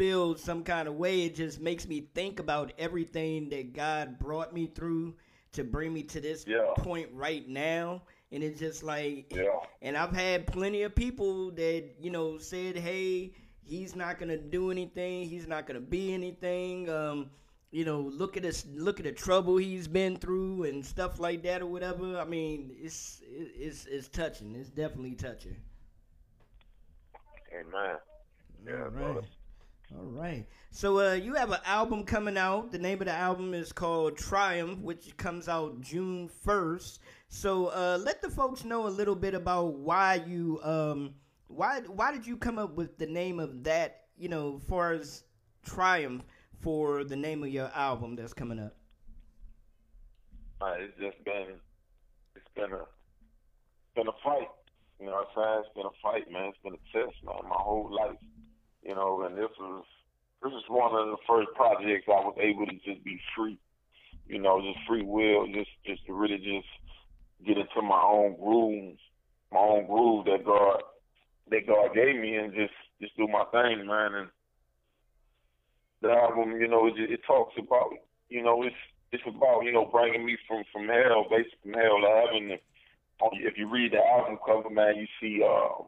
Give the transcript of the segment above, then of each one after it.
feel some kind of way. It just makes me think about everything that God brought me through to bring me to this Yeah. point right now. And it's just like, Yeah. and I've had plenty of people that, you know, said, hey, he's not going to do anything. He's not going to be anything. Um, you know, look at this, look at the trouble he's been through and stuff like that or whatever. I mean, it's, it's, it's touching. It's definitely touching. Amen. Yeah, All brother. All right. So uh, you have an album coming out. The name of the album is called Triumph, which comes out June first. So uh, let the folks know a little bit about why you um why why did you come up with the name of that you know far as Triumph for the name of your album that's coming up. Uh, it's just been, it's been a, been a fight. You know what I'm saying? It's been a fight, man. It's been a test, man. My whole life, you know. And this was, this is one of the first projects I was able to just be free. You know, just free will, just, just to really just get into my own groove, my own groove that God, that God gave me, and just, just do my thing, man. And the album, you know, it, it talks about, you know, it's it's about you know bringing me from from hell, basically from hell to heaven. And if you read the album cover, man, you see uh,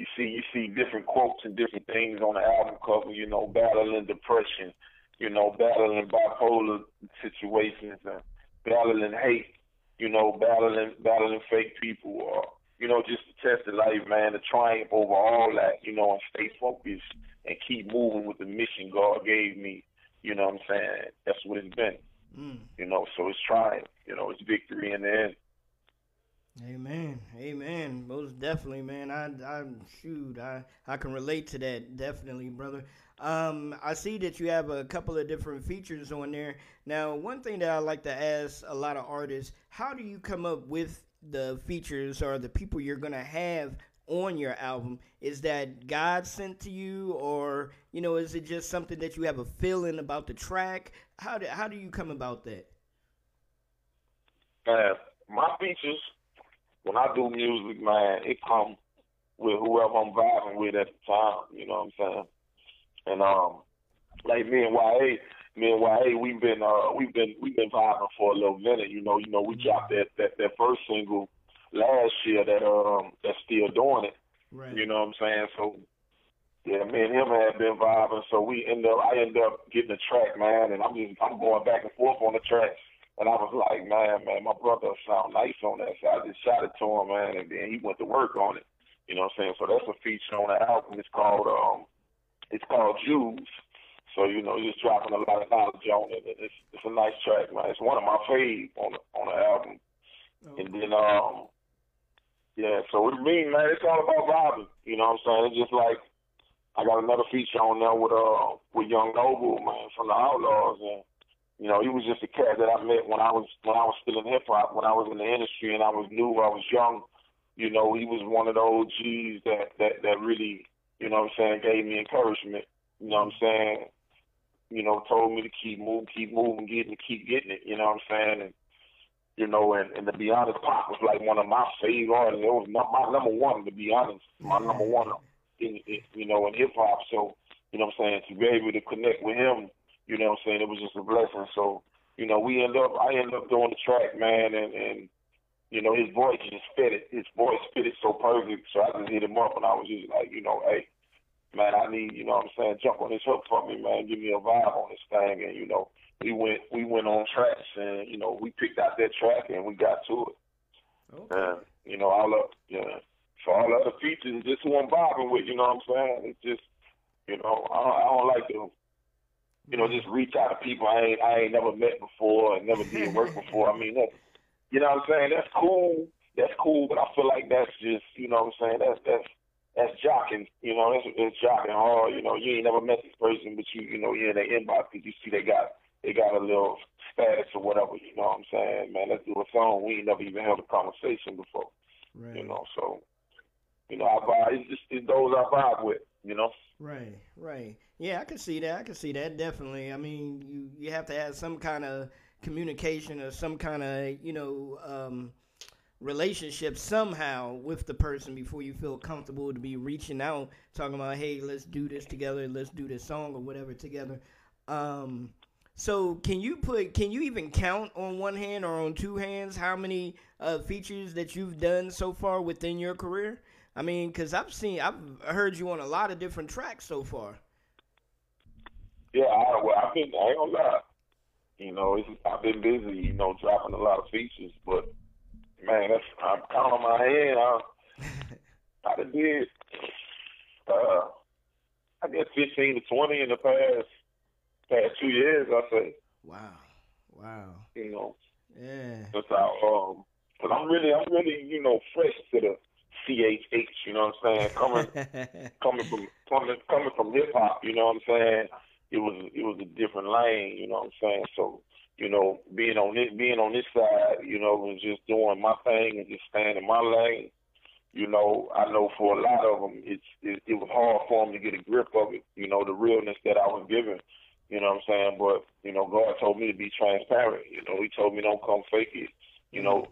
you see you see different quotes and different things on the album cover. You know, battling depression, you know, battling bipolar situations, and battling hate. You know, battling battling fake people, or you know, just to test the life, man, to triumph over all that. You know, and stay focused and keep moving with the mission God gave me. You know what I'm saying? That's what it's been. Mm. You know, so it's triumph. You know, it's victory in the end. Amen. Amen. Most definitely, man. I I shoot, I I can relate to that definitely, brother. Um I see that you have a couple of different features on there. Now, one thing that I like to ask a lot of artists, how do you come up with the features or the people you're going to have on your album? Is that God sent to you or, you know, is it just something that you have a feeling about the track? How do how do you come about that? Man, my features, when I do music, man, it come with whoever I'm vibing with at the time. You know what I'm saying? And um, like me and YA, me and YA, we've been uh, we've been we've been vibing for a little minute. You know, you know, we dropped that that that first single last year that um that's still doing it. Right. You know what I'm saying? So yeah, me and him had been vibing, so we end up I end up getting a track, man, and I'm just I'm going back and forth on the track. And I was like, man, man, my brother sound nice on that. So I just shot it to him, man, and then he went to work on it. You know what I'm saying? So that's a feature on the album. It's called um it's called Jews. So, you know, just dropping a lot of knowledge on it. And it's it's a nice track, man. It's one of my faves on the on the album. And then um yeah, so with me, man, it's all about vibing. You know what I'm saying? It's just like I got another feature on there with uh with Young Noble, man, from the Outlawz and you know, he was just a cat that I met when I was when I was still in hip hop, when I was in the industry and I was new, I was young. You know, he was one of the OGs that that that really, you know what I'm saying, gave me encouragement. You know what I'm saying? You know, told me to keep moving, keep moving, getting keep getting it, you know what I'm saying? And you know, and, and to be honest, Pop was like one of my favorite artists. It was not my number one, to be honest. My number one in, in you know, in hip hop. So, you know what I'm saying, to be able to connect with him you know what I'm saying? It was just a blessing. So, you know, we end up I end up doing the track, man, and and you know, his voice just fit it. His voice fit it so perfect. So I just hit him up and I was just like, you know, hey, man, I need, you know what I'm saying, jump on this hook for me, man, give me a vibe on this thing and, you know, we went we went on tracks and, you know, we picked out that track and we got to it. Okay. And, you know, all up yeah. So all the other features just who I'm vibing with, you know what I'm saying? It's just you know, I don't, I don't like to you know, just reach out to people I ain't I ain't never met before and never did work before. I mean, that, you know what I'm saying? That's cool. That's cool, but I feel like that's just, you know what I'm saying? That's that's that's jocking. You know, that's it's jocking hard. You know, you ain't never met this person, but you you know you're in their inbox because you see they got they got a little status or whatever. You know what I'm saying? Man, let's do a song. We ain't never even held a conversation before. Right. You know, so you know, I vibe. It's just it's those I vibe with. You know. Right, right. Yeah, I can see that. I can see that definitely. I mean, you you have to have some kind of communication or some kind of you know um, relationship somehow with the person before you feel comfortable to be reaching out, talking about, hey, let's do this together, let's do this song or whatever together. Um, so can you put can you even count on one hand or on two hands how many uh, features that you've done so far within your career? I mean, because I've seen I've heard you on a lot of different tracks so far. Yeah, I, well, I've been I ain't gonna lie. You know, it's, I've been busy. You know, dropping a lot of features, but man, that's I'm counting my hand. I, I did uh, I guess fifteen to twenty in the past past two years, I say. Wow. Wow. You know. Yeah. That's how um but I'm really I'm really, you know, fresh to the CHH, you know what I'm saying? Coming coming from coming coming from hip hop, you know what I'm saying? It was it was a different lane, you know what I'm saying? So, you know, being on this being on this side, you know, was just doing my thing and just staying in my lane. You know, I know for a lot of them, it's it, it was hard for them to get a grip of it. You know, the realness that I was given. You know what I'm saying? But, you know, God told me to be transparent. You know, he told me don't come fake it. You know,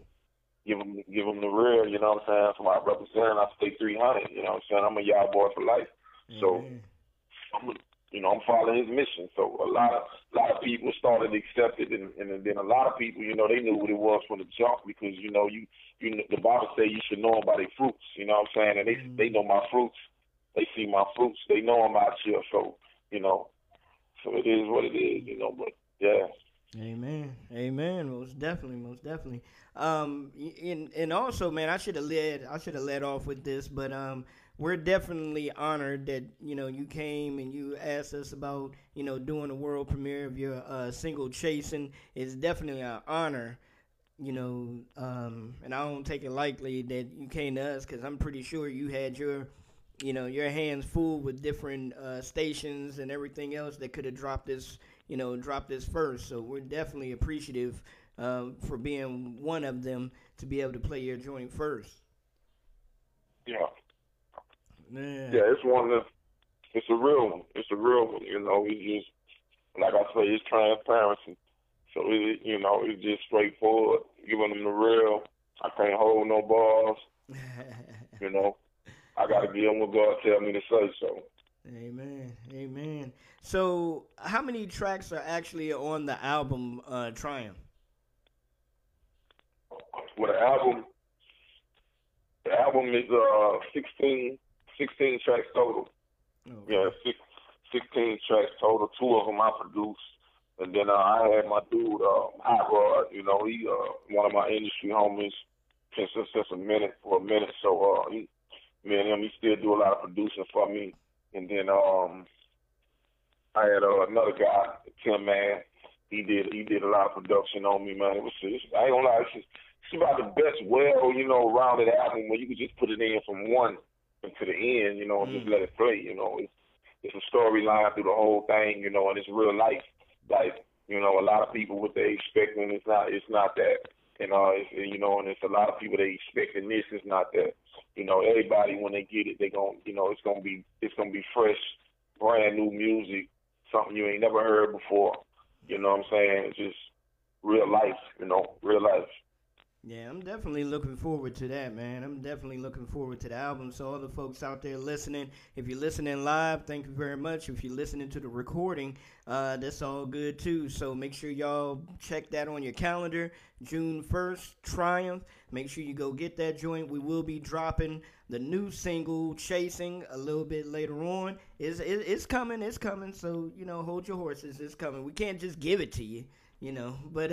give him give him the real, you know what I'm saying? So I represent, I stay 300, you know what I'm saying? I'm a y'all boy for life. So, I'm, you know, I'm following his mission. So a lot of a lot of people started to accept it, and, and then a lot of people, you know, they knew what it was from the jump because you know you you the Bible say you should know them by their fruits. You know what I'm saying? And they mm-hmm. they know my fruits. They see my fruits. They know I'm out here. So you know, so it is what it is, you know. But yeah. Amen. Amen. Most definitely. Most definitely. Um, and and also, man, I should have led. I should have led off with this, but um, we're definitely honored that you know you came and you asked us about you know doing a world premiere of your uh, single "Chasing." It's definitely an honor. You know, um, and I don't take it lightly that you came to us because I'm pretty sure you had your you know your hands full with different uh, stations and everything else that could have dropped this you know dropped this first so we're definitely appreciative um, for being one of them to be able to play your joint first yeah Man. yeah it's one of the, it's a real one it's a real one you know we just like i say it's transparency so it, you know it's just straightforward giving them the real i can't hold no balls you know I got to be on what God tell me to say. So. Amen. Amen. So, how many tracks are actually on the album uh, Triumph? Well, the album, the album is uh 16, 16 tracks total. Okay. Yeah, six, 16 tracks total. Two of them I produced. And then uh, I had my dude, uh, Hot Rod, you know, he uh, one of my industry homies since, since a minute, for a minute. So uh, he, me and him, he still do a lot of producing for me. And then um, I had uh, another guy, Tim Man. He did he did a lot of production on me, man. It was just, I ain't gonna lie, it's, just, it's about the best, well, you know, rounded album where you could just put it in from one to the end, you know, and mm. just let it play. You know, it's it's a storyline through the whole thing, you know, and it's real life. Like you know, a lot of people what they expecting, it's not it's not that. And uh, it's, you know, and it's a lot of people they expecting this, it's not that you know, everybody when they get it, they gonna, you know, it's gonna be it's gonna be fresh, brand new music, something you ain't never heard before. You know what I'm saying? It's just real life, you know, real life. Yeah, I'm definitely looking forward to that, man. I'm definitely looking forward to the album. So, all the folks out there listening, if you're listening live, thank you very much. If you're listening to the recording, uh, that's all good too. So, make sure y'all check that on your calendar. June 1st, Triumph. Make sure you go get that joint. We will be dropping the new single, Chasing, a little bit later on. It's, it's coming, it's coming. So, you know, hold your horses. It's coming. We can't just give it to you you know, but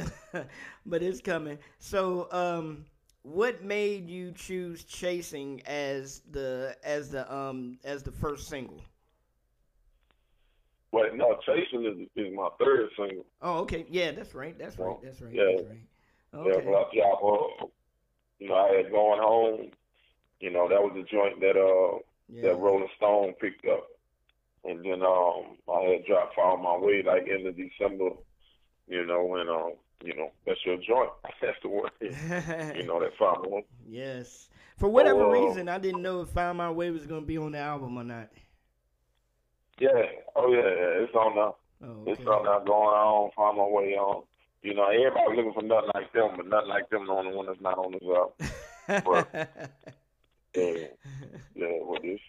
but it's coming. So, um, what made you choose "Chasing" as the as the um as the first single? Well, no, "Chasing" is is my third single. Oh, okay, yeah, that's right, that's right, that's right, yeah, that's right. Okay. Yeah, yeah, well, you know, I had going home. You know, that was the joint that uh yeah. that Rolling Stone picked up, and then um I had dropped "Found My Way" like end of December you know, and um, you know, that's your joint. That's the word. you know, that Find My Yes. For whatever uh, reason, I didn't know if Find My Way was gonna be on the album or not. Yeah. Oh yeah, yeah. It's on now. Oh, okay. It's on now. Going on. Find My Way on. You know, everybody looking for nothing like them, but nothing like them. The only one that's not on the album. But yeah, yeah, well this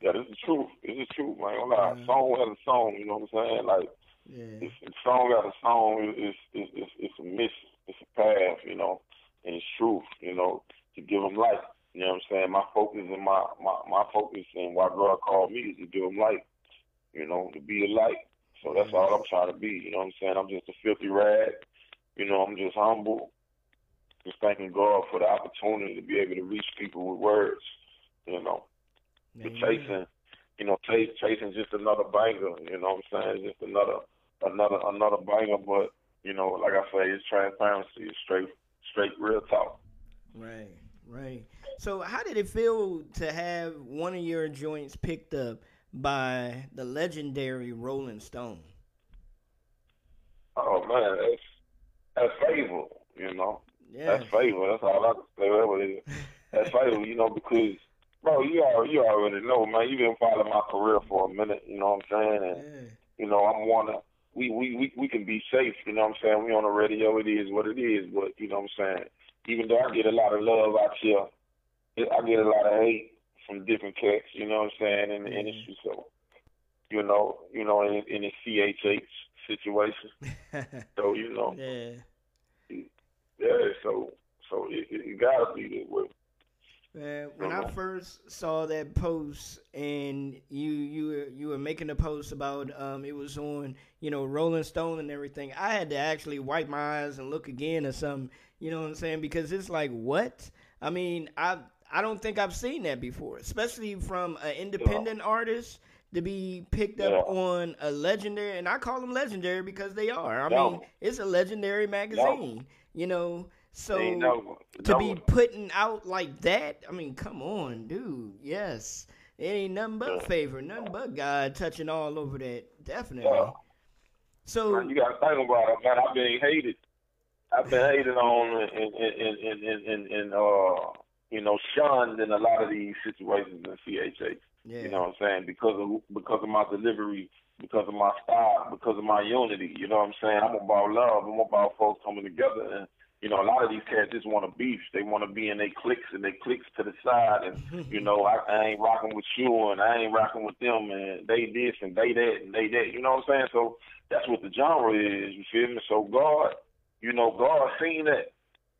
yeah, this is the truth. This is the truth, man. I'm like, a song has a song, you know what I'm saying? Like yeah. it's, a song got a song, it's it's it's it's a mission, it's a path, you know, and it's truth, you know, to give them life. You know what I'm saying? My focus and my, my, my focus and why God called me is to give them light, you know, to be a light. So that's mm-hmm. all I'm trying to be. You know what I'm saying? I'm just a filthy rag. You know, I'm just humble. Just thanking God for the opportunity to be able to reach people with words. You know, but chasing, you know, chasing just another banger. You know what I'm saying? Just another, another, another banger. But you know, like I say, it's transparency. It's straight, straight, real talk. Right, right. So, how did it feel to have one of your joints picked up by the legendary Rolling Stone? Oh man, that's that's favor, you know. Yeah. That's favor. That's all I can say. Whatever it is, that's favor, you know, because bro, you already you already know, man. You've been following my career for a minute, you know what I'm saying? And yeah. you know, I'm wanna we, we we we can be safe, you know what I'm saying? We on the radio, it is what it is, but you know what I'm saying. Even though I get a lot of love out here, I get a lot of hate from different cats, you know what I'm saying, in the mm-hmm. industry. So, you know, you know, in, in the CHH situation. so, you know, yeah, yeah. So, so it, it, it gotta be that way. Man, when I first saw that post and you you were you were making a post about um it was on you know Rolling Stone and everything, I had to actually wipe my eyes and look again or something. You know what I'm saying? Because it's like what? I mean, I I don't think I've seen that before, especially from an independent yeah. artist to be picked up yeah. on a legendary, and I call them legendary because they are. I mean, it's a legendary magazine, you know. So to be putting out like that, I mean, come on, dude. Yes, it ain't nothing but favor, nothing but God touching all over that. Definitely. Yeah. So man, you got to think about it, man. I've been hated. I've been hated on and and and and and, and uh you know, shunned in a lot of these situations in CHH. Yeah. You know what I'm saying? Because of because of my delivery, because of my style, because of my unity. You know what I'm saying? I'm about love. I'm about folks coming together. And you know, a lot of these cats just want to beef. They want to be in their cliques and they cliques to the side. And you know, I, I ain't rocking with you and I ain't rocking with them. And they this and they that and they that. You know what I'm saying? So that's what the genre is. You feel me? So God, you know, God seen that.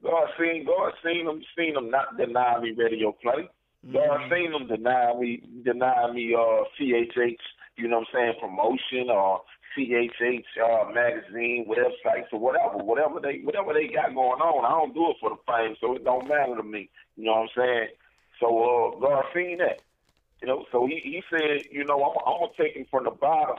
God seen God seen them seen them not deny me radio play. Mm-hmm. God seen them deny me deny me uh CHH, you know what I'm saying, promotion or CHH uh magazine, websites or whatever, whatever they whatever they got going on. I don't do it for the fame, so it don't matter to me. You know what I'm saying? So uh God seen that. You know, so he, he said, you know, I'm, I'm gonna take him from the bottom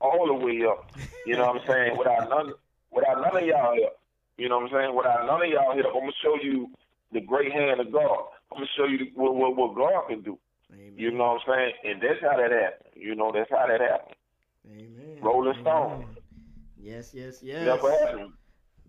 all the way up. You know what I'm saying? Without none without none of y'all here. You know what I'm saying? Without none of y'all here, I'm gonna show you the great hand of God. I'm gonna show you the, what, what, what God can do. Amen. You know what I'm saying? And that's how that happened. You know, that's how that happened. Amen. Rolling Stone. Yes, yes, yes. Never happened.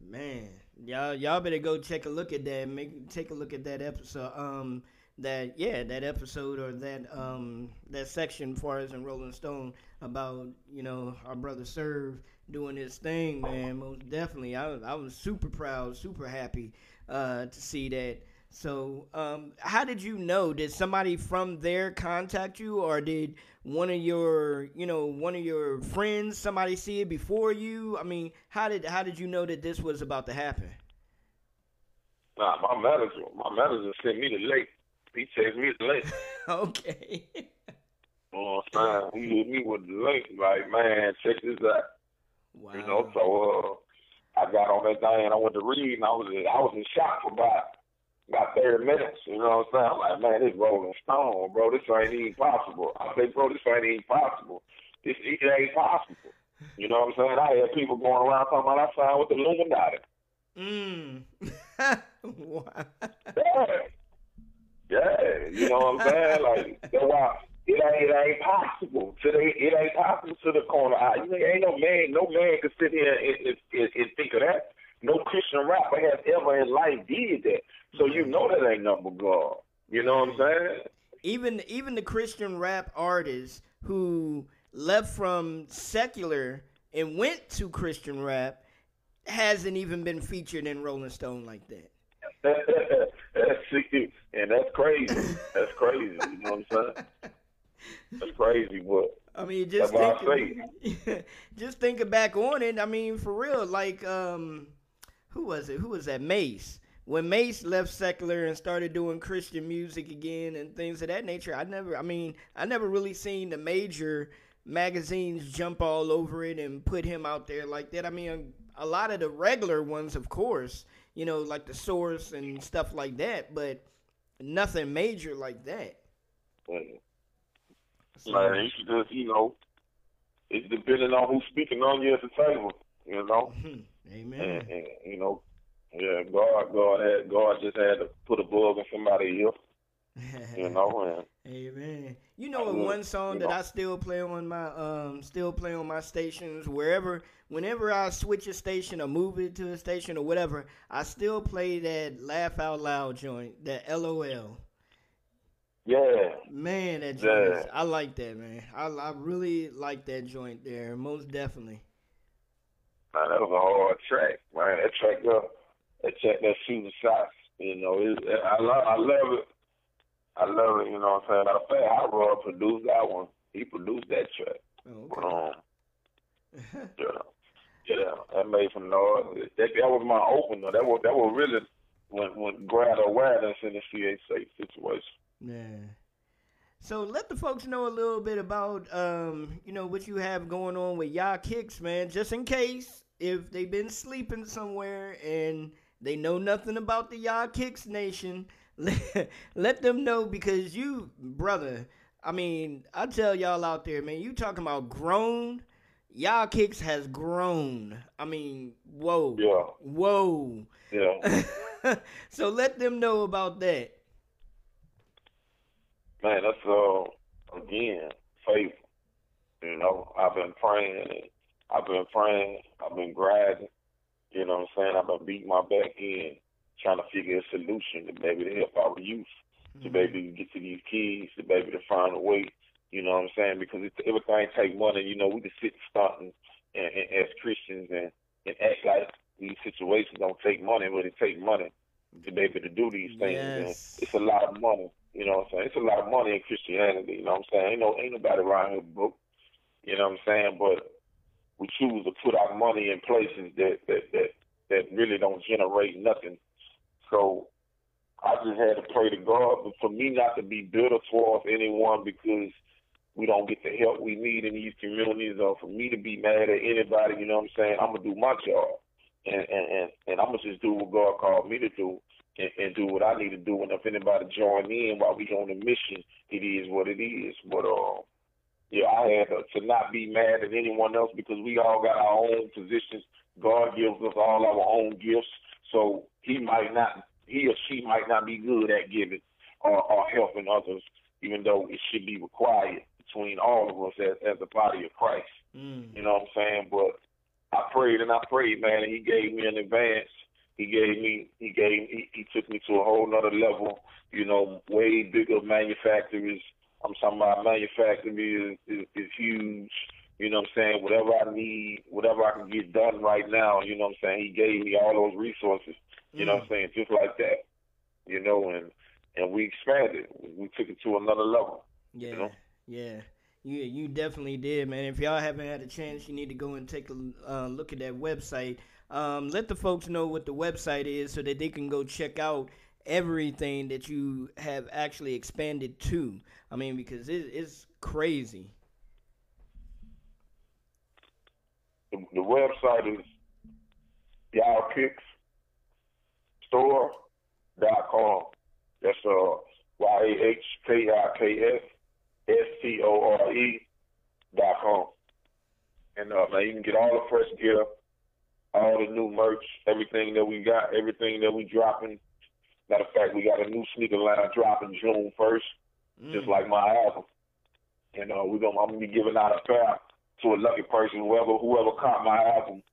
Man, y'all, y'all better go check a look at that. Make take a look at that episode. Um, that yeah, that episode or that um that section for us in Rolling Stone about you know our brother Serve doing his thing, man. Most definitely, I I was super proud, super happy uh, to see that. So, um, how did you know? Did somebody from there contact you, or did one of your, you know, one of your friends, somebody see it before you? I mean, how did how did you know that this was about to happen? Nah, my manager, my manager sent me the link. He texted me the link. okay. You know I'm saying? He hit me with the link, like, man, check this out. Wow. You know, so uh, I got on that thing and I went to read and I was I was in shock for about about thirty minutes. You know what I'm saying? I'm like, man, this Rolling Stone, bro. This ain't even possible. I say, bro, this ain't even possible. This it ain't possible. You know what I'm saying? I had people going around talking about I signed with the Illuminati. Mm. yeah. Yeah, you know what I'm saying? Like that's why it ain't, it ain't possible. To the, it ain't possible to the corner eye. You ain't no man, no man can sit here and, and, and think of that. No Christian rapper has ever in life did that. So you know that ain't number God. You know what I'm saying? Even even the Christian rap artists who left from secular and went to Christian rap hasn't even been featured in Rolling Stone like that. that's and that's crazy. That's crazy. You know what I'm saying? That's crazy, but I mean, just thinking, just thinking back on it. I mean, for real, like, um, who was it? Who was that? Mase. When Mase left secular and started doing Christian music again and things of that nature, I never. I mean, I never really seen the major magazines jump all over it and put him out there like that. I mean, a lot of the regular ones, of course, you know, like the Source and stuff like that, but nothing major like that. Mm. So, Man, you should just, you know, it's depending on who's speaking on you at the table, you know. Amen. And, and, you know, yeah, God, God had, God just had to put a bug in somebody's ear you know, and Amen. You know, one song that know. I still play on my um, still play on my stations wherever, whenever I switch a station or move it to a station or whatever, I still play that laugh out loud joint, that LOL. Yeah. Man, that joint. Yeah. Is, I like that, man. I I really like that joint there, most definitely. Man, that was a hard track, man. That track, uh, that track, that shooting shots. You know, it, I love, I love it I love it, you know what I'm saying? Matter of fact, Hot Rod produced that one. He produced that track. Oh, okay. um, yeah. Yeah, that made some noise. That, that was my opener. That was that was really when when grad awareness in the CHH situation. Yeah. So let the folks know a little bit about um, you know, what you have going on with Yah Kicks, man, just in case if they've been sleeping somewhere and they know nothing about the Yah Kicks Nation let, them know because you, brother. I mean, I tell y'all out there, man. You talking about grown? Yah Kicks has grown. I mean, whoa. Yeah. Whoa. Yeah. so let them know about that. Man, that's uh again faith. You know, I've been praying. I've been praying. I've been grinding. You know what I'm saying? I've been beating my back in trying to figure a solution to maybe to help our youth, mm-hmm. to maybe get to these kids, to maybe to find a way. You know what I'm saying? Because it, everything take money. You know, we just sit and start and, and, and as Christians and, and act like these situations don't take money, but it take money to be able to do these things. Yes. And it's a lot of money. You know what I'm saying? It's a lot of money in Christianity. You know what I'm saying? Ain't no ain't nobody around here broke. You know what I'm saying? But we choose to put our money in places that that that, that really don't generate nothing so I just had to pray to God but for me not to be bitter towards anyone because we don't get the help we need in these communities or for me to be mad at anybody, you know what I'm saying? I'm gonna do my job. And and, and, and I'm gonna just do what God called me to do and, and do what I need to do and if anybody join in while we on the mission, it is what it is. But uh yeah, I had to, to not be mad at anyone else because we all got our own positions. God gives us all our own gifts. So he might not, he or she might not be good at giving or, or helping others, even though it should be required between all of us as, as the body of Christ. Mm. You know what I'm saying? But I prayed and I prayed, man, and he gave me an advance. He gave me, he gave, he, he took me to a whole nother level. You know, way bigger manufacturers. I'm talking about manufacturing is, is, is huge. You know what I'm saying? Whatever I need, whatever I can get done right now, you know what I'm saying? He gave me all those resources. You mm. know what I'm saying? Just like that. You know, and and we expanded. We took it to another level. Yeah. You know? Yeah. You you definitely did, man. If y'all haven't had a chance, you need to go and take a uh, look at that website. Um, let the folks know what the website is so that they can go check out everything that you have actually expanded to. I mean, because it, it's crazy. The, the website is yahkicksstore.com. That's uh, Y A H K I K S S T O R E dot com. And uh, you can get all the fresh gear, all the new merch, everything that we got, everything that we dropping. Matter of fact, we got a new sneaker line dropping June first, mm. just like my album. And uh, we gonna I'm gonna be giving out a pair to a lucky person, whoever whoever caught my album.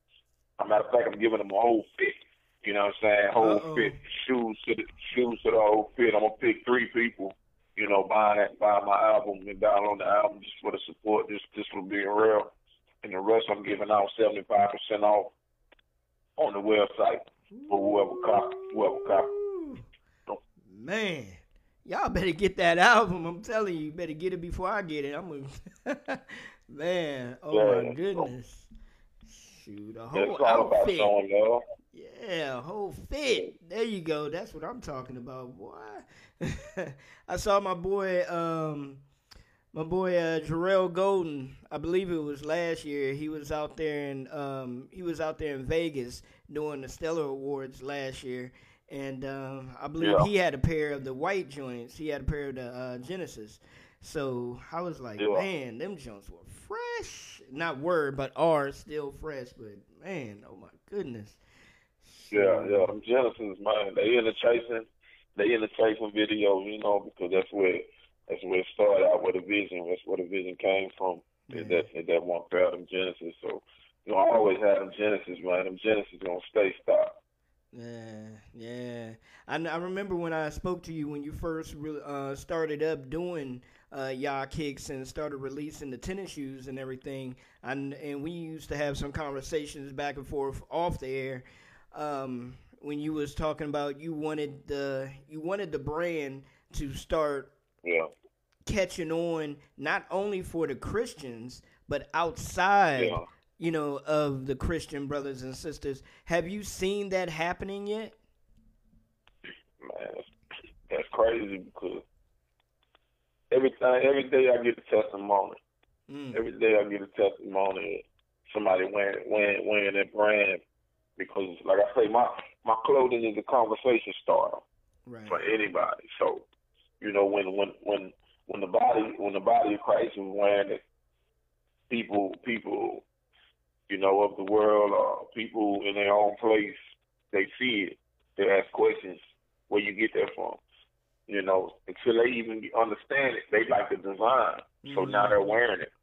As a matter of fact, I'm giving them a whole fit. You know what I'm saying? Whole Uh-oh. fit, shoes to the shoes to the whole fit. I'm gonna pick three people. You know, buying buying my album and download the album just for the support, just just for being real. And the rest I'm giving out 75% off on the website for whoever cop, whoever cop. man, y'all better get that album. I'm telling you, you better get it before I get it. I'm a man. Oh yeah. my goodness. Shoot, a whole it's all outfit. Yeah, a whole fit. There you go. That's what I'm talking about, boy. I saw my boy, um, my boy uh, Jarrell Golden. I believe it was last year. He was out there in um, he was out there in Vegas doing the Stellar Awards last year, and um, I believe yeah. he had a pair of the white joints. He had a pair of the uh, Genesis. So I was like, yeah. man, them joints were fresh. Not word, but are still fresh. But man, oh my goodness. Yeah, yeah, Genesis, man, they in the chasing, they in the chasing videos, you know, because that's where that's where it started out with a vision. That's where the vision came from. Yeah. That that one pair of Genesis. So you know, I always had them Genesis, man. Them Genesis gonna stay stock. Yeah, yeah. I, I remember when I spoke to you when you first re- uh, started up doing uh, Yah Kicks and started releasing the tennis shoes and everything. And and we used to have some conversations back and forth off the air. Um, when you was talking about you wanted the you wanted the brand to start yeah. Catching on not only for the Christians but outside yeah. you know of the Christian brothers and sisters. Have you seen that happening yet? Man, that's crazy because every time, every day I get a testimony. Mm. Every day I get a testimony. Somebody wearing wearing wearing that brand because, like I say, my my clothing is a conversation starter right. for anybody. So, you know, when when when when the body when the body of Christ is wearing it, people people, you know, of the world or people in their own place, they see it. They ask questions. Where you get that from? you know, until they even understand it, they like the design. Mm-hmm. So now they're wearing it.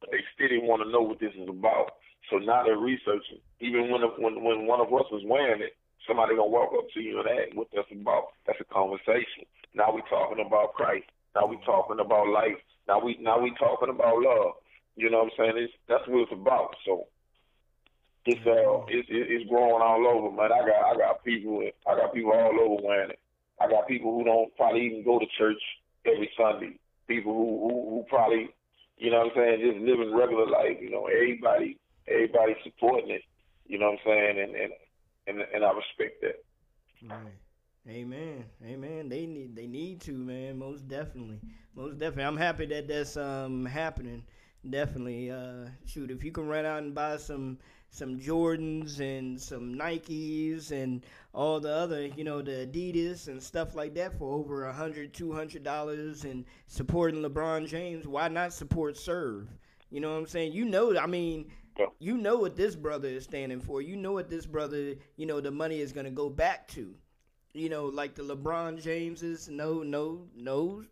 But they still didn't want to know what this is about. So now they're researching. Even when when when one of us was wearing it, somebody gonna walk up to you and ask what that's about. That's a conversation. Now we're talking about Christ. Now we talking about life. Now we now we talking about love. You know what I'm saying? It's that's what it's about. So it's uh it's it's growing all over, man. I got I got people I got people all over wearing it. I got people who don't probably even go to church every Sunday. People who who, who probably, you know what I'm saying, just living regular life. You know, everybody everybody supporting it. You know what I'm saying, and and and, and I respect that. Right. Amen. Amen. They need they need to, man. Most definitely. Most definitely. I'm happy that that's um happening. Definitely. Uh shoot, if you can run out and buy some some Jordans and some Nikes and all the other, you know, the Adidas and stuff like that for over a hundred, two hundred dollars and supporting LeBron James, why not support Serve? You know what I'm saying? You know, I mean, you know what this brother is standing for. You know what this brother, you know, the money is gonna go back to. You know, like the LeBron Jameses, no, no, no,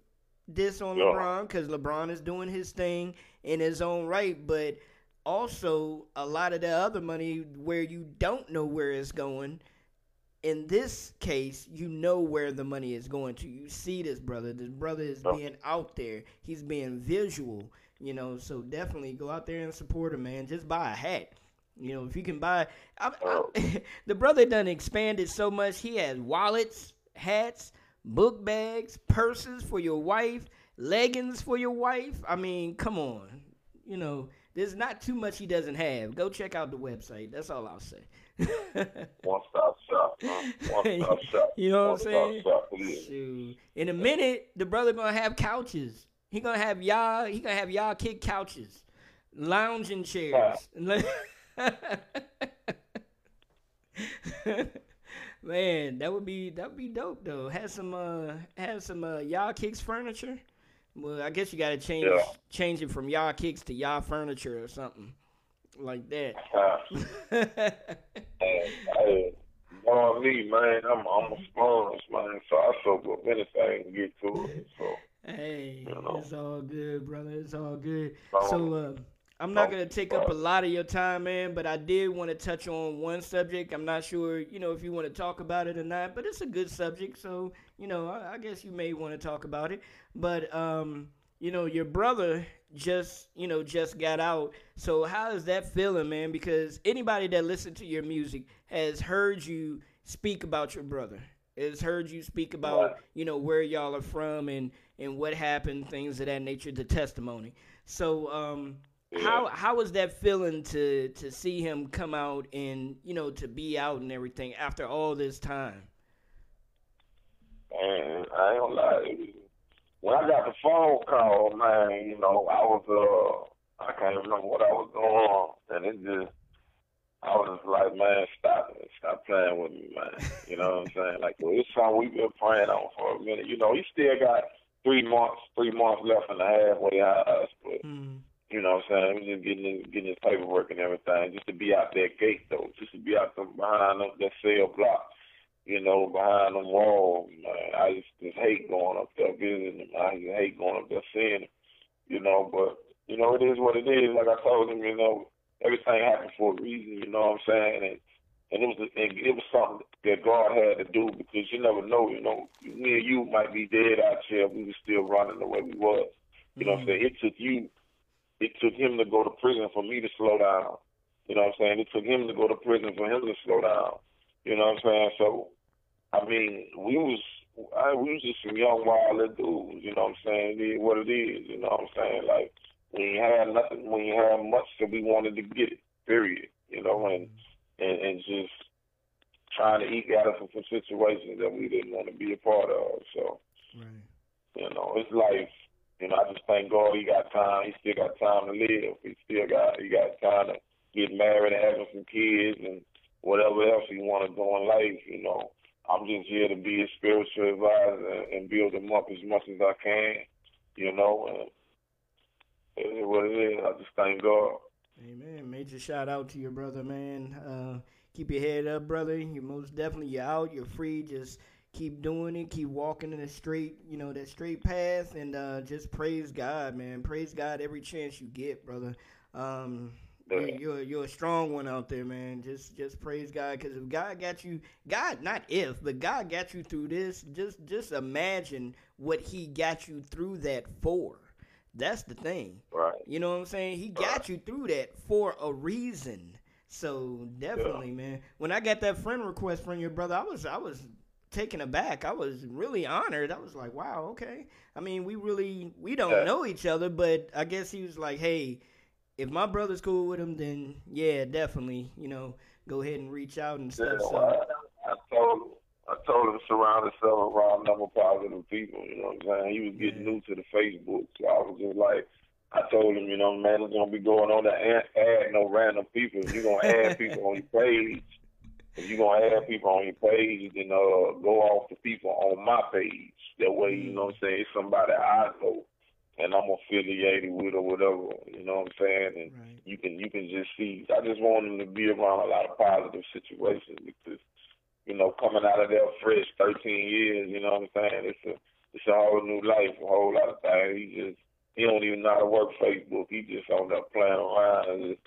this on LeBron because LeBron is doing his thing in his own right, but also a lot of the other money where you don't know where it's going in this case you know where the money is going to. You see this brother. This brother is being out there. He's being visual you know so definitely go out there and support him man. Just buy a hat you know if you can buy I, I, oh. the brother done expanded so much he has wallets hats book bags purses for your wife leggings for your wife i mean come on you know there's not too much he doesn't have. Go check out the website. That's all I'll say. One stop shop. One stop shop. You know what I'm saying? In a minute, the brother gonna have couches. He gonna have y'all. He gonna have Yah Kick couches, lounging chairs. Man, that would be that would be dope though. Have some uh have some uh Yah Kicks furniture. Well, I guess you got to change yeah. change it from Yah Kicks to y'all furniture or something like that. Uh, hey, hey, me, man. I'm I'm a sponge, man. So I soak up anything get to it. So hey, you know. it's all good, brother. It's all good. So uh, I'm not gonna take up a lot of your time, man, but I did want to touch on one subject. I'm not sure, you know, if you want to talk about it or not, but it's a good subject, so you know, I, I guess you may want to talk about it. But um, you know, your brother just, you know, just got out. So how is that feeling, man? Because anybody that listened to your music has heard you speak about your brother. has heard you speak about you know where y'all are from and and what happened, things of that nature, the testimony. So, um, yeah. how how was that feeling to to see him come out and you know to be out and everything after all this time? And I ain't gonna lie, when I got the phone call, man, you know, I was uh, I can't remember what I was doing, and it just I was just like, man, stop it. Stop playing with me, man. You know what I'm saying? Like, well, it's something we've been praying on for a minute. You know, he still got three months, three months left in the halfway house, but mm. You know what I'm saying? We're just getting his, getting his paperwork and everything, just to be out that gate though, just to be out the, behind them, that cell block, you know, behind them walls. Man, I just, just hate going up there visiting him. I just hate going up there seeing him, you know. But you know, it is what it is. Like I told him, you know everything happened for a reason, you know what I'm saying? And and it was and it was something that God had to do because you never know, you know, me and you might be dead out here, we were still running the way we was. You know what I'm mm. saying? It took you it took him to go to prison for me to slow down. You know what I'm saying? It took him to go to prison for him to slow down. You know what I'm saying? So I mean, we was I, we was just some young wild dudes, you know what I'm saying? It is what it is, you know what I'm saying? Like we had nothing. We had much that we wanted to get it. Period. You know, and and, and just trying to eke out of some situations that we didn't want to be a part of. So, right. you know, it's life. You know, I just thank God he got time. He still got time to live. He still got he got time to get married and having some kids and whatever else he want to do in life. You know, I'm just here to be a spiritual advisor and build him up as much as I can. You know, and it is what it is. I just thank God. Amen. Major shout out to your brother, man. Uh, keep your head up, brother. You most definitely you're out. You're free. Just keep doing it. Keep walking in the straight, you know, that straight path, and uh, just praise God, man. Praise God every chance you get, brother. Um, you're you're a strong one out there, man. Just just praise God, because if God got you, God not if, but God got you through this. Just just imagine what He got you through that for. That's the thing. Right. You know what I'm saying? He got right. you through that for a reason. So definitely, yeah. man. When I got that friend request from your brother, I was I was taken aback. I was really honored. I was like, wow, okay. I mean, we really we don't yeah. know each other, but I guess he was like, hey, if my brother's cool with him, then yeah, definitely, you know, go ahead and reach out and stuff. Yeah, so I, I told I told him to surround himself around number positive people. You know what I'm saying? He was getting yeah. new to the Facebook, so I was just like, I told him, you know, man, it's gonna be going on to add, add no random people. You're gonna add people on your page, if you're gonna add people on your page, then uh, go off the people on my page. That way, you know what I'm saying, it's somebody I know and I'm affiliated with or whatever. You know what I'm saying? And right. you can you can just see. I just want him to be around a lot of positive situations because you know, coming out of there fresh, 13 years, you know what I'm saying? It's a it's a whole new life, a whole lot of things. He just he don't even know how to work Facebook. He just on there playing around and just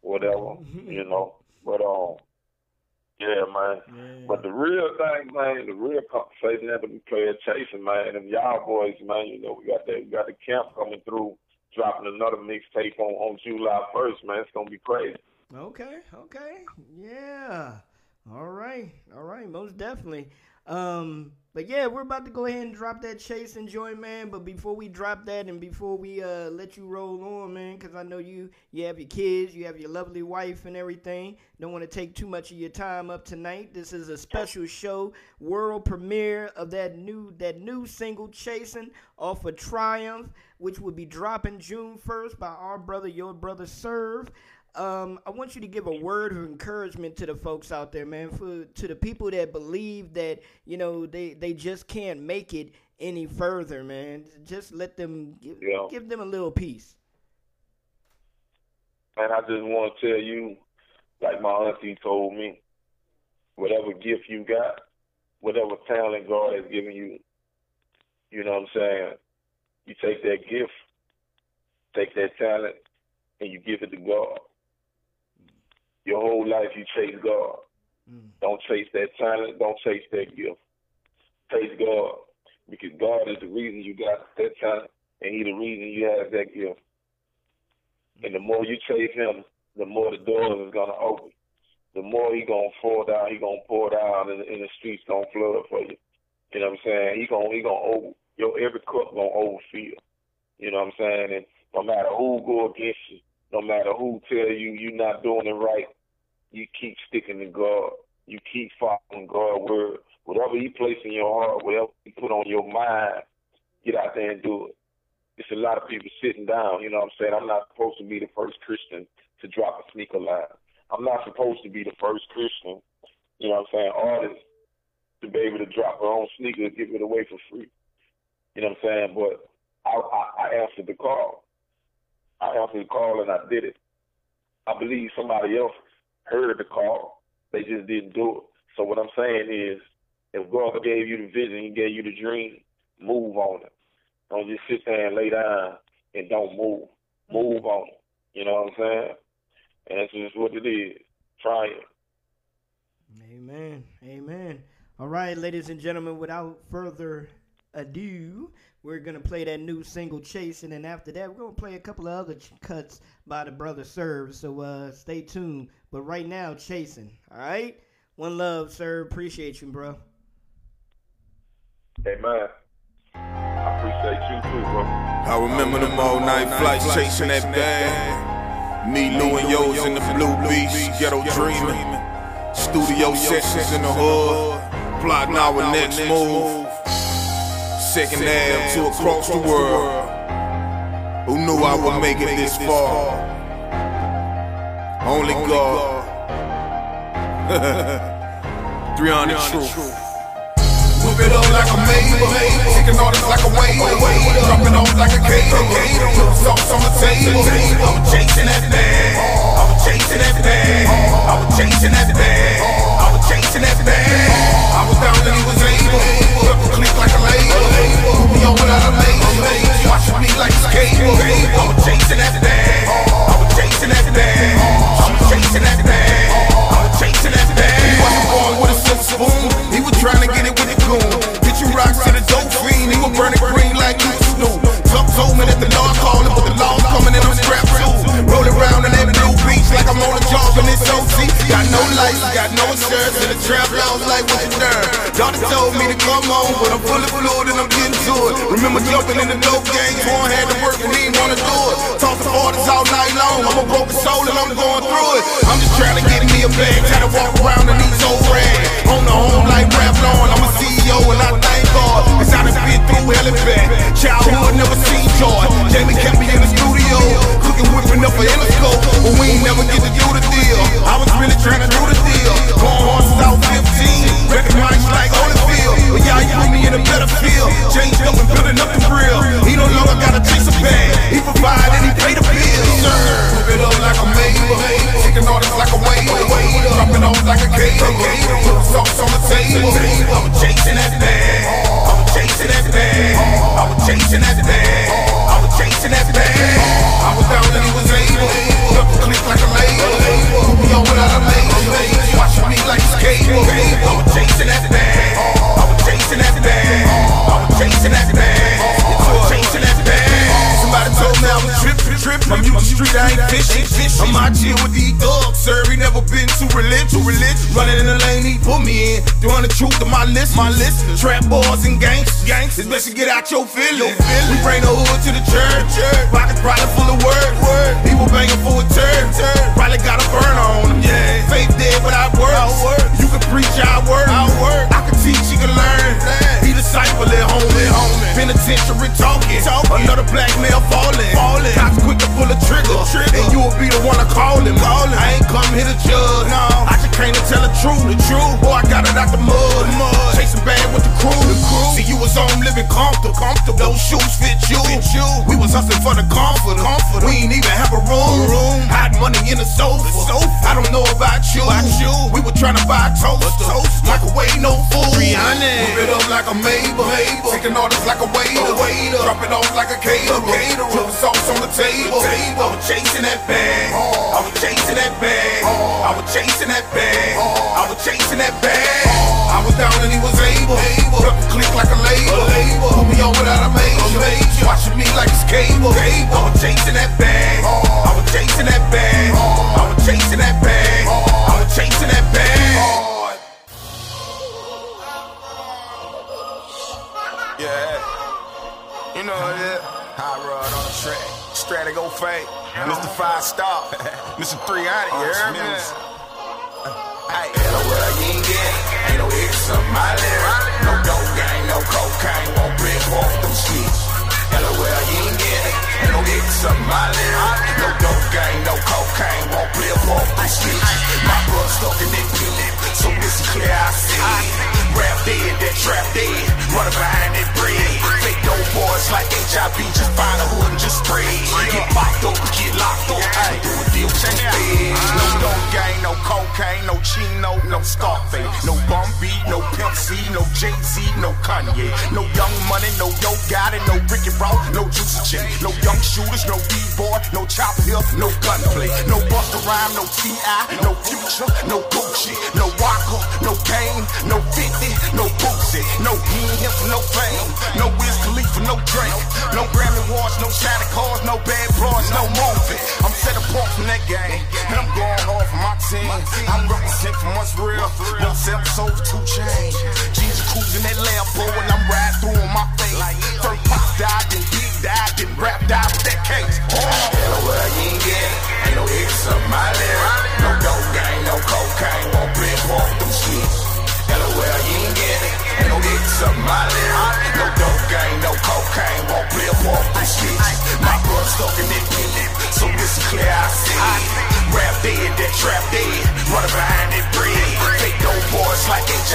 whatever, you know. But um, yeah, man. Yeah. But the real thing, man, the real conversation to be playing chasing, man. And y'all boys, man, you know, we got that we got the camp coming through, dropping another mixtape on on July first, man. It's gonna be crazy. Okay, okay, yeah. All right, all right, most definitely. Um, but yeah, we're about to go ahead and drop that chase and joy, man. But before we drop that and before we uh let you roll on, man, because I know you you have your kids, you have your lovely wife and everything. Don't want to take too much of your time up tonight. This is a special show, world premiere of that new that new single "Chasing" off of Triumph, which will be dropping June first by our brother, your brother, Serve um, I want you to give a word of encouragement to the folks out there, man. For to the people that believe that you know they they just can't make it any further, man. Just let them give, yeah. give them a little peace. And I just want to tell you, like my auntie told me, whatever gift you got, whatever talent God has given you, you know what I'm saying? You take that gift, take that talent, and you give it to God. Your whole life you chase God. Mm. Don't chase that talent. Don't chase that gift. Chase God because God is the reason you got that talent, and He the reason you have that gift. And the more you chase Him, the more the doors is gonna open. the more he gonna fall down, he gonna pour down, and, and the streets gonna flood for you. You know what I'm saying? He gonna he gonna over your every cup gonna overfill. You know what I'm saying? And no matter who go against you, no matter who tell you you're not doing it right, you keep sticking to God. You keep following God's word. Whatever He place in your heart, whatever He put on your mind, get out there and do it. It's a lot of people sitting down. You know what I'm saying? I'm not supposed to be the first Christian to drop a sneaker line. I'm not supposed to be the first Christian, you know what I'm saying, artist to be able to drop her own sneaker and give it away for free. You know what I'm saying? But I, I, I answered the call. I answered the call and I did it. I believe somebody else heard the call. They just didn't do it. So what I'm saying is, if God gave you the vision, He gave you the dream, move on it. Don't just sit there and lay down and don't move. Move on it. You know what I'm saying? And that's just what it is. Try it. Amen. Amen. All right, ladies and gentlemen, without further ado, we're going to play that new single Chase. And then after that, we're going to play a couple of other ch- cuts by the brother Serve. So uh, stay tuned. But right now, Chasing. All right? One love, sir. Appreciate you, bro. Hey, man. I appreciate you too, bro. I remember them all night flights chasing that bag. Me, Lou, and Yo's in the Blue Beast, ghetto dreaming. Studio sessions in the hood, plotting our next move. Second Ave to across the world. Who knew I would make it this far? Only God. 300 Truth. Whip it up like a Maybach, taking orders like a waiter, dropping off like a caterer, sauce on the table. I'm chasing that bag, and gangsters, gangsters. Best you get out your feelings. We bring the hood to the church, pockets probably full of word, word. People banging for a turn, probably got a burn on them. Yeah, faith dead, I work. You can preach, I work. I work. I can teach, you can learn. He disciple it, homie. homie. Penitentiary talking. Another black male falling. falling. Cops quick to pull a trigger. trigger. And you will be the one to call him. Call him. I ain't come here to judge. No. I just came to tell the truth. The truth. Boy, I got it out the mud. mud. You was on living comfortable. comfortable. Those shoes fit you. Fit you. We was hustling for the comfort. comfort. We ain't even have a room. Room. Hide money in the sofa. the sofa. I don't know about you. About you. We were trying to buy a toaster. toaster. Microwave, no food. Rihanna. Move it up like a. Maybach. Taking orders like a waiter. A waiter. Dropping off like a caterer. caterer. Put sauce on the table. table. I was chasing that bag. I was chasing that bag. I was chasing that bag. I was chasing that bag. I was down and he was able. able. Click like a label. a label. Put me on without a major. A major. Watching me like it's cable. cable. I was chasing that bag. Oh. I was chasing that bag. Oh. I was chasing that bag. Oh. I was chasing that bag. Oh. Yeah. You know what it is. High rod on the track. Strata go fake. Mr. Five Star. Mr. 300. Oh, yeah. Hey, hello, what I mean. No X on my lyric. No dope gang, no cocaine, won't break off them streets. LOL, you ain't get it. No X on my lyric. No dope gang, no cocaine, won't live off them streets. My blood stuck in that beat, so is clear I see. Rap dead, that trap dead, running behind that bread. Fake dope boys like HIV, just find a hood and just spray. Get locked up, get locked up, hey, do a deal the feds. No dope gang, no cocaine, no Chino, no Scarface, no Bun B, no Pimp C, no Jay Z, no Kanye, no Young Money, no Yo Gotti, no Ricky Ross, no Juicy J, no Young Shooters, no D-Boy, no Chop Hill, no Gunplay, no Busta Rhyme, no T.I., no Future, no Gucci, no Walker, no Kane, no 50, no Boosie, no he ain't here for no fame, no Wiz Khalifa, no Drake, no Grammy Awards, no Santa Claus, no bad bros, no movie. I'm set apart from that game, and I'm going hard for my team. I'm represent from what's real, what's episode two change. Jesus cruising that Lambo, and I'm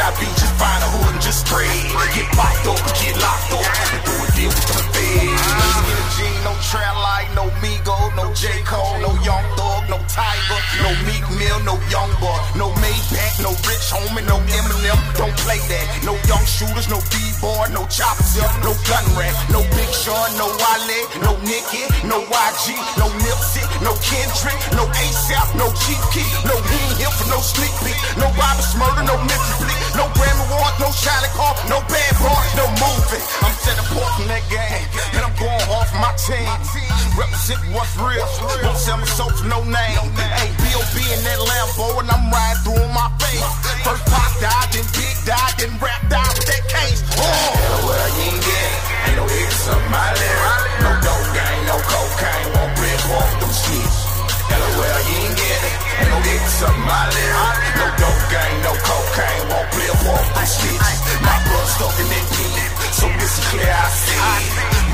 HIV, just find a hood and just spray. Get locked up, get locked up, and do a deal with the feds. Get a G, no light, no Migo, no J. Cole, no Young Thug, no Tyga, no Meek Mill, no Young Boy, no Maybach, no Rich Homie, no Eminem. Don't play that. No young shooters, no B-boy, no choppers up, no gun rack, no Big Sean, no Wale, no Nicki, no YG, no Nipsey, no Kendrick, no ASAP, no Chief Keef, no here for no peek, no Robert Smurder, no Memphis no Grammy Awards, no Shiny Car, no bad boys, no moving. I'm set apart from that game, and I'm going for my team. Represent what's real, won't sell my soul for no name. Hey, B.O.B. in that Lambo, and I'm riding through my face. First pop died, then big died, then rap died with that case. Oh, well, you ain't get. Ain't no X on my lyric. No dope gang, no cocaine, won't rip off them streets. LOL, you ain't get. Ain't no X on my lyric. No dope gang, no cocaine, won't rip off them streets. My blood stuck in that beat, so this is clear I see.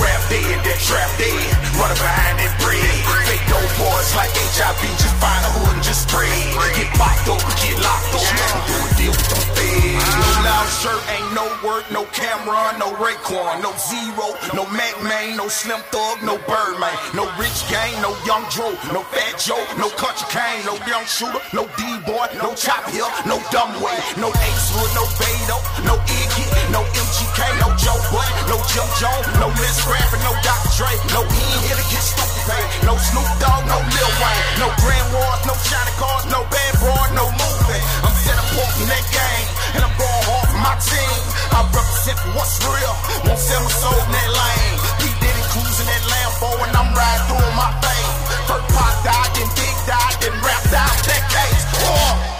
Rap dead, that trap dead, running behind that bread. Fake dope boys like HIV, just find a hood and just spray. Get locked up, get locked up, do a deal with them feds. No uh-huh. loud shirt, ain't no work, no camera, no Raekwon, no Zero, no Mac Man, no Slim Thug, no Birdman, no Rich Gang, no Young Dro, no Fat Joe, no Country Kane, no Young Shooter, no D-Boy, no Chop Hill, no Dumb Way, no Ace Hood, no Beto, no Iggy, no no Joe Butt, no Jim Jones, no Miss Rappin', no Dr. Dre, no he ain't here to get stupid paid, no Snoop Dogg, no Lil Wayne, no Grand Wars, no Shiny Cars, no Bad Broad, no movie. I'm set apart from that game, and I'm going for my team. I represent for what's real, won't sell my soul in that lane. P. Diddy cruising that Lambo, and I'm riding through my face. First pop died, then big died, then rap died, case. Oh.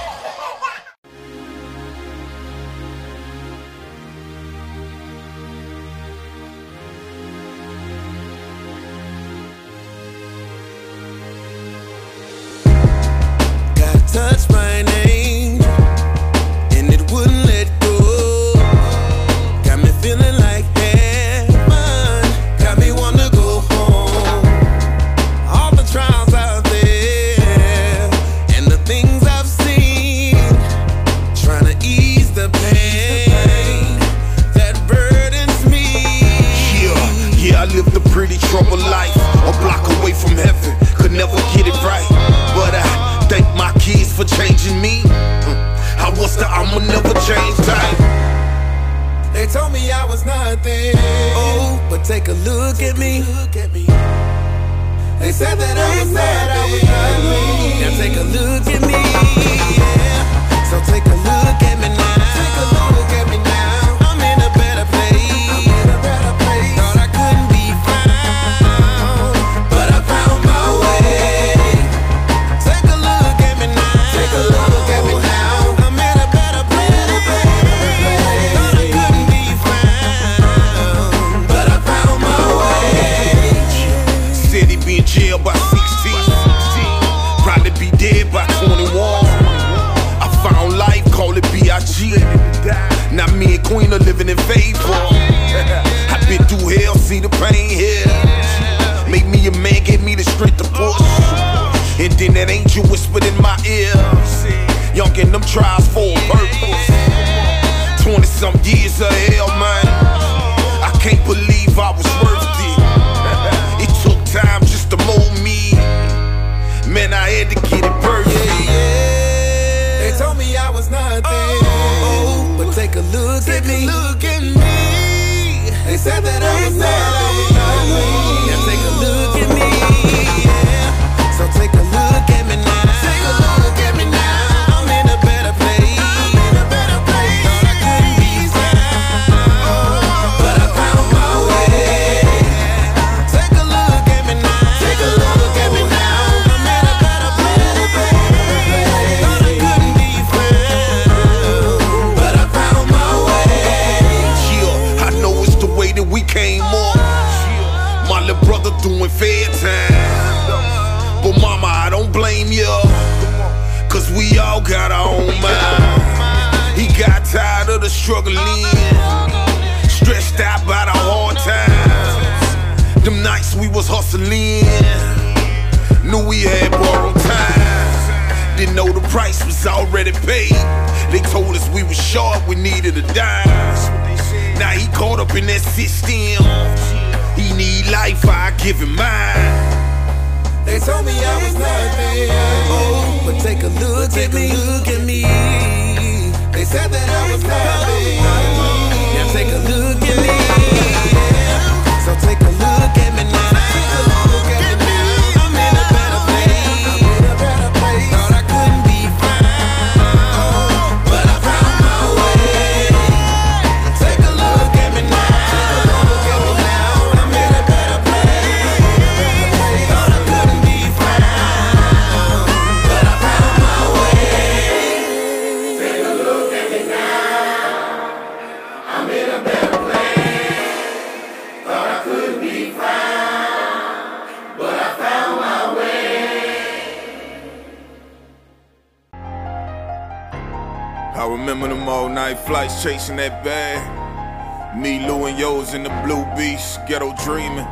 Chasing that bag. Me, Lou, and Yo's in the Blue Beast, ghetto dreaming.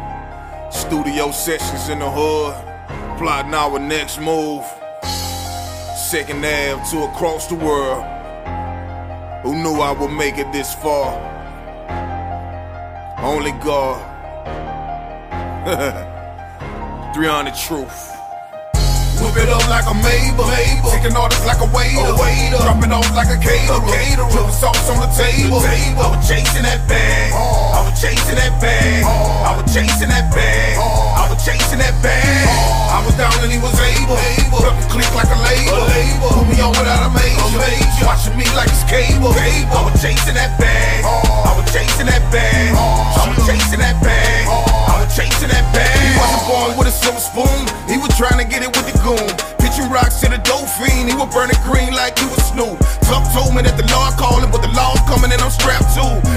Studio sessions in the hood, plotting our next move. Second Ave to across the world. Who knew I would make it this far? Only God. 300 truth. Whip it up like a Mabel. Mabel. Taking orders like a waiter. A waiter. Dropping off like a caterer. A caterer. Putting sauce on the table. The table. I was chasing that bag. I was chasing that bag. I was chasing that bag. I was chasing that bag. I was down and he was able. able. The click like a label. A label. Put me on without a major. major. Watching me like it's cable. cable. I was chasing that bag. I was chasing that bag. I was chasing that bag. I was chasing that bag. He wasn't born with a silver spoon. Rocks to the dope fiend. He was burning green like he was Snoop. Tuck told me that the Lord calling, but the law's coming and I'm strapped too.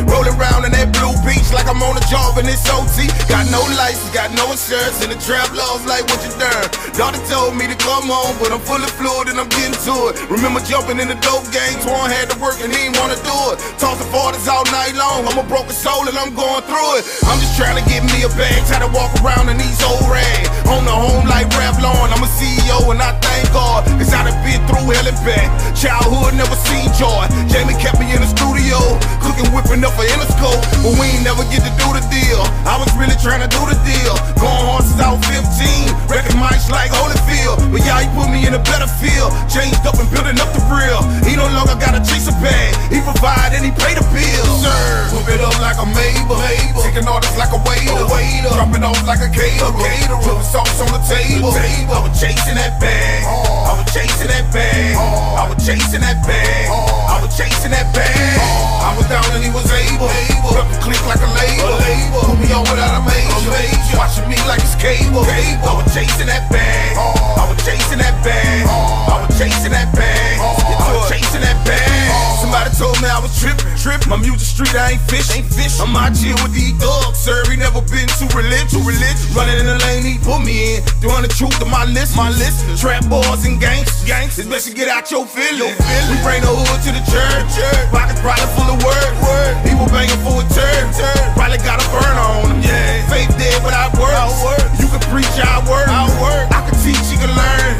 Like I'm on a job and it's OT. Got no license, got no insurance, and the trap laws like what you done. Daughter told me to come home, but I'm full of fluid and I'm getting to it. Remember jumping in the dope game, Twan had to work and he ain't wanna do it. Tossing forties all night long. I'm a broken soul and I'm going through it. I'm just trying to get me a bag, try to walk around in these old rags. On the home like Rap Lawn, I'm a CEO and I thank God, cause I done been through hell and back. Childhood never seen joy. Jamie kept me in the studio, cooking, whipping up for Interscope, but we ain't never get to do the deal. I was really trying to do the deal. Going hard since I was 15, wrecking mics like Holyfield. But yeah, he put me in a better field, changed up and building up the real. He no longer gotta chase a bag, he provide and he pay the bills. Sir, Whip it up like a. Mabel. Taking orders like a waiter. A waiter. Dropping off like a caterer. A caterer. Putting sauce on the table. The table. I was chasing that bag. I was chasing that bag. I was chasing that bag. I was chasing that bag. I was down and he was able. The click like a label. Put me on without a major. Watching me like it's cable. I was chasing that bag. I was chasing that bag. I was chasing that bag. I was chasing that bag. Somebody told me I was tripping, tripping. My music street, I ain't fish. Ain't fish. I'm out here with these thugs, sir. He never been too religious. Too religious. Running in the lane, he put me in. Doing the truth to my listeners. My listeners. Trap boys and gangsters. Gangsters. It's best to get out your feelings. Your feelings. We bring the hood to the church. church. Pockets probably full of word. word. People banging for a turn. turn. Probably got a burn on them. Yeah. Faith dead, but I work. I work. You can preach, I work. I work. I can teach, you can learn.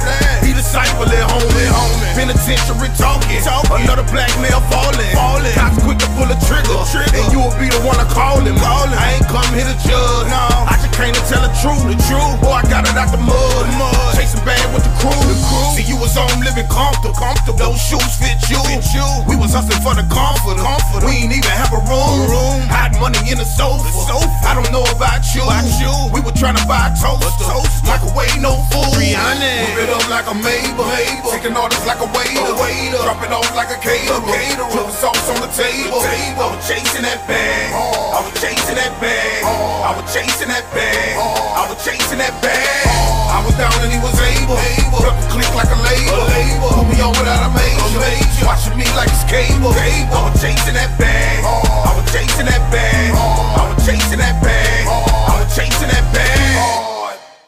Be disciple at home. At home. Penitentiary talking. talking. Another black male falling. falling. Cops quick to pull a trigger. trigger. And you will be the one to call him. Call him. I ain't come here to judge. No. I just came to tell the truth. The truth. Boy, I got it out the mud. mud. Chasing bad with the crew. The crew. See, you was on living comfortable. comfortable. Those shoes fit you. Fit you. We was hustling for the comfort. comfort. We ain't even have a room. A room. Hide money in the sofa. the sofa. I don't know about you. About you. We were trying to buy toast. toast. Microwave, no food. Rihanna. Whip it up like a. Mabel. Taking orders like a waiter. A waiter. Dropping off like a caterer. caterer. Putting sauce on the table table. I was chasing that bag. I was chasing that bag. I was chasing that bag. I was chasing that bag. I was down and he was able. Rubber click like a label. Put me on without a major. Watching me like it's cable. I was chasing that bag. I was chasing that bag. I was chasing that bag. I was chasing that bag.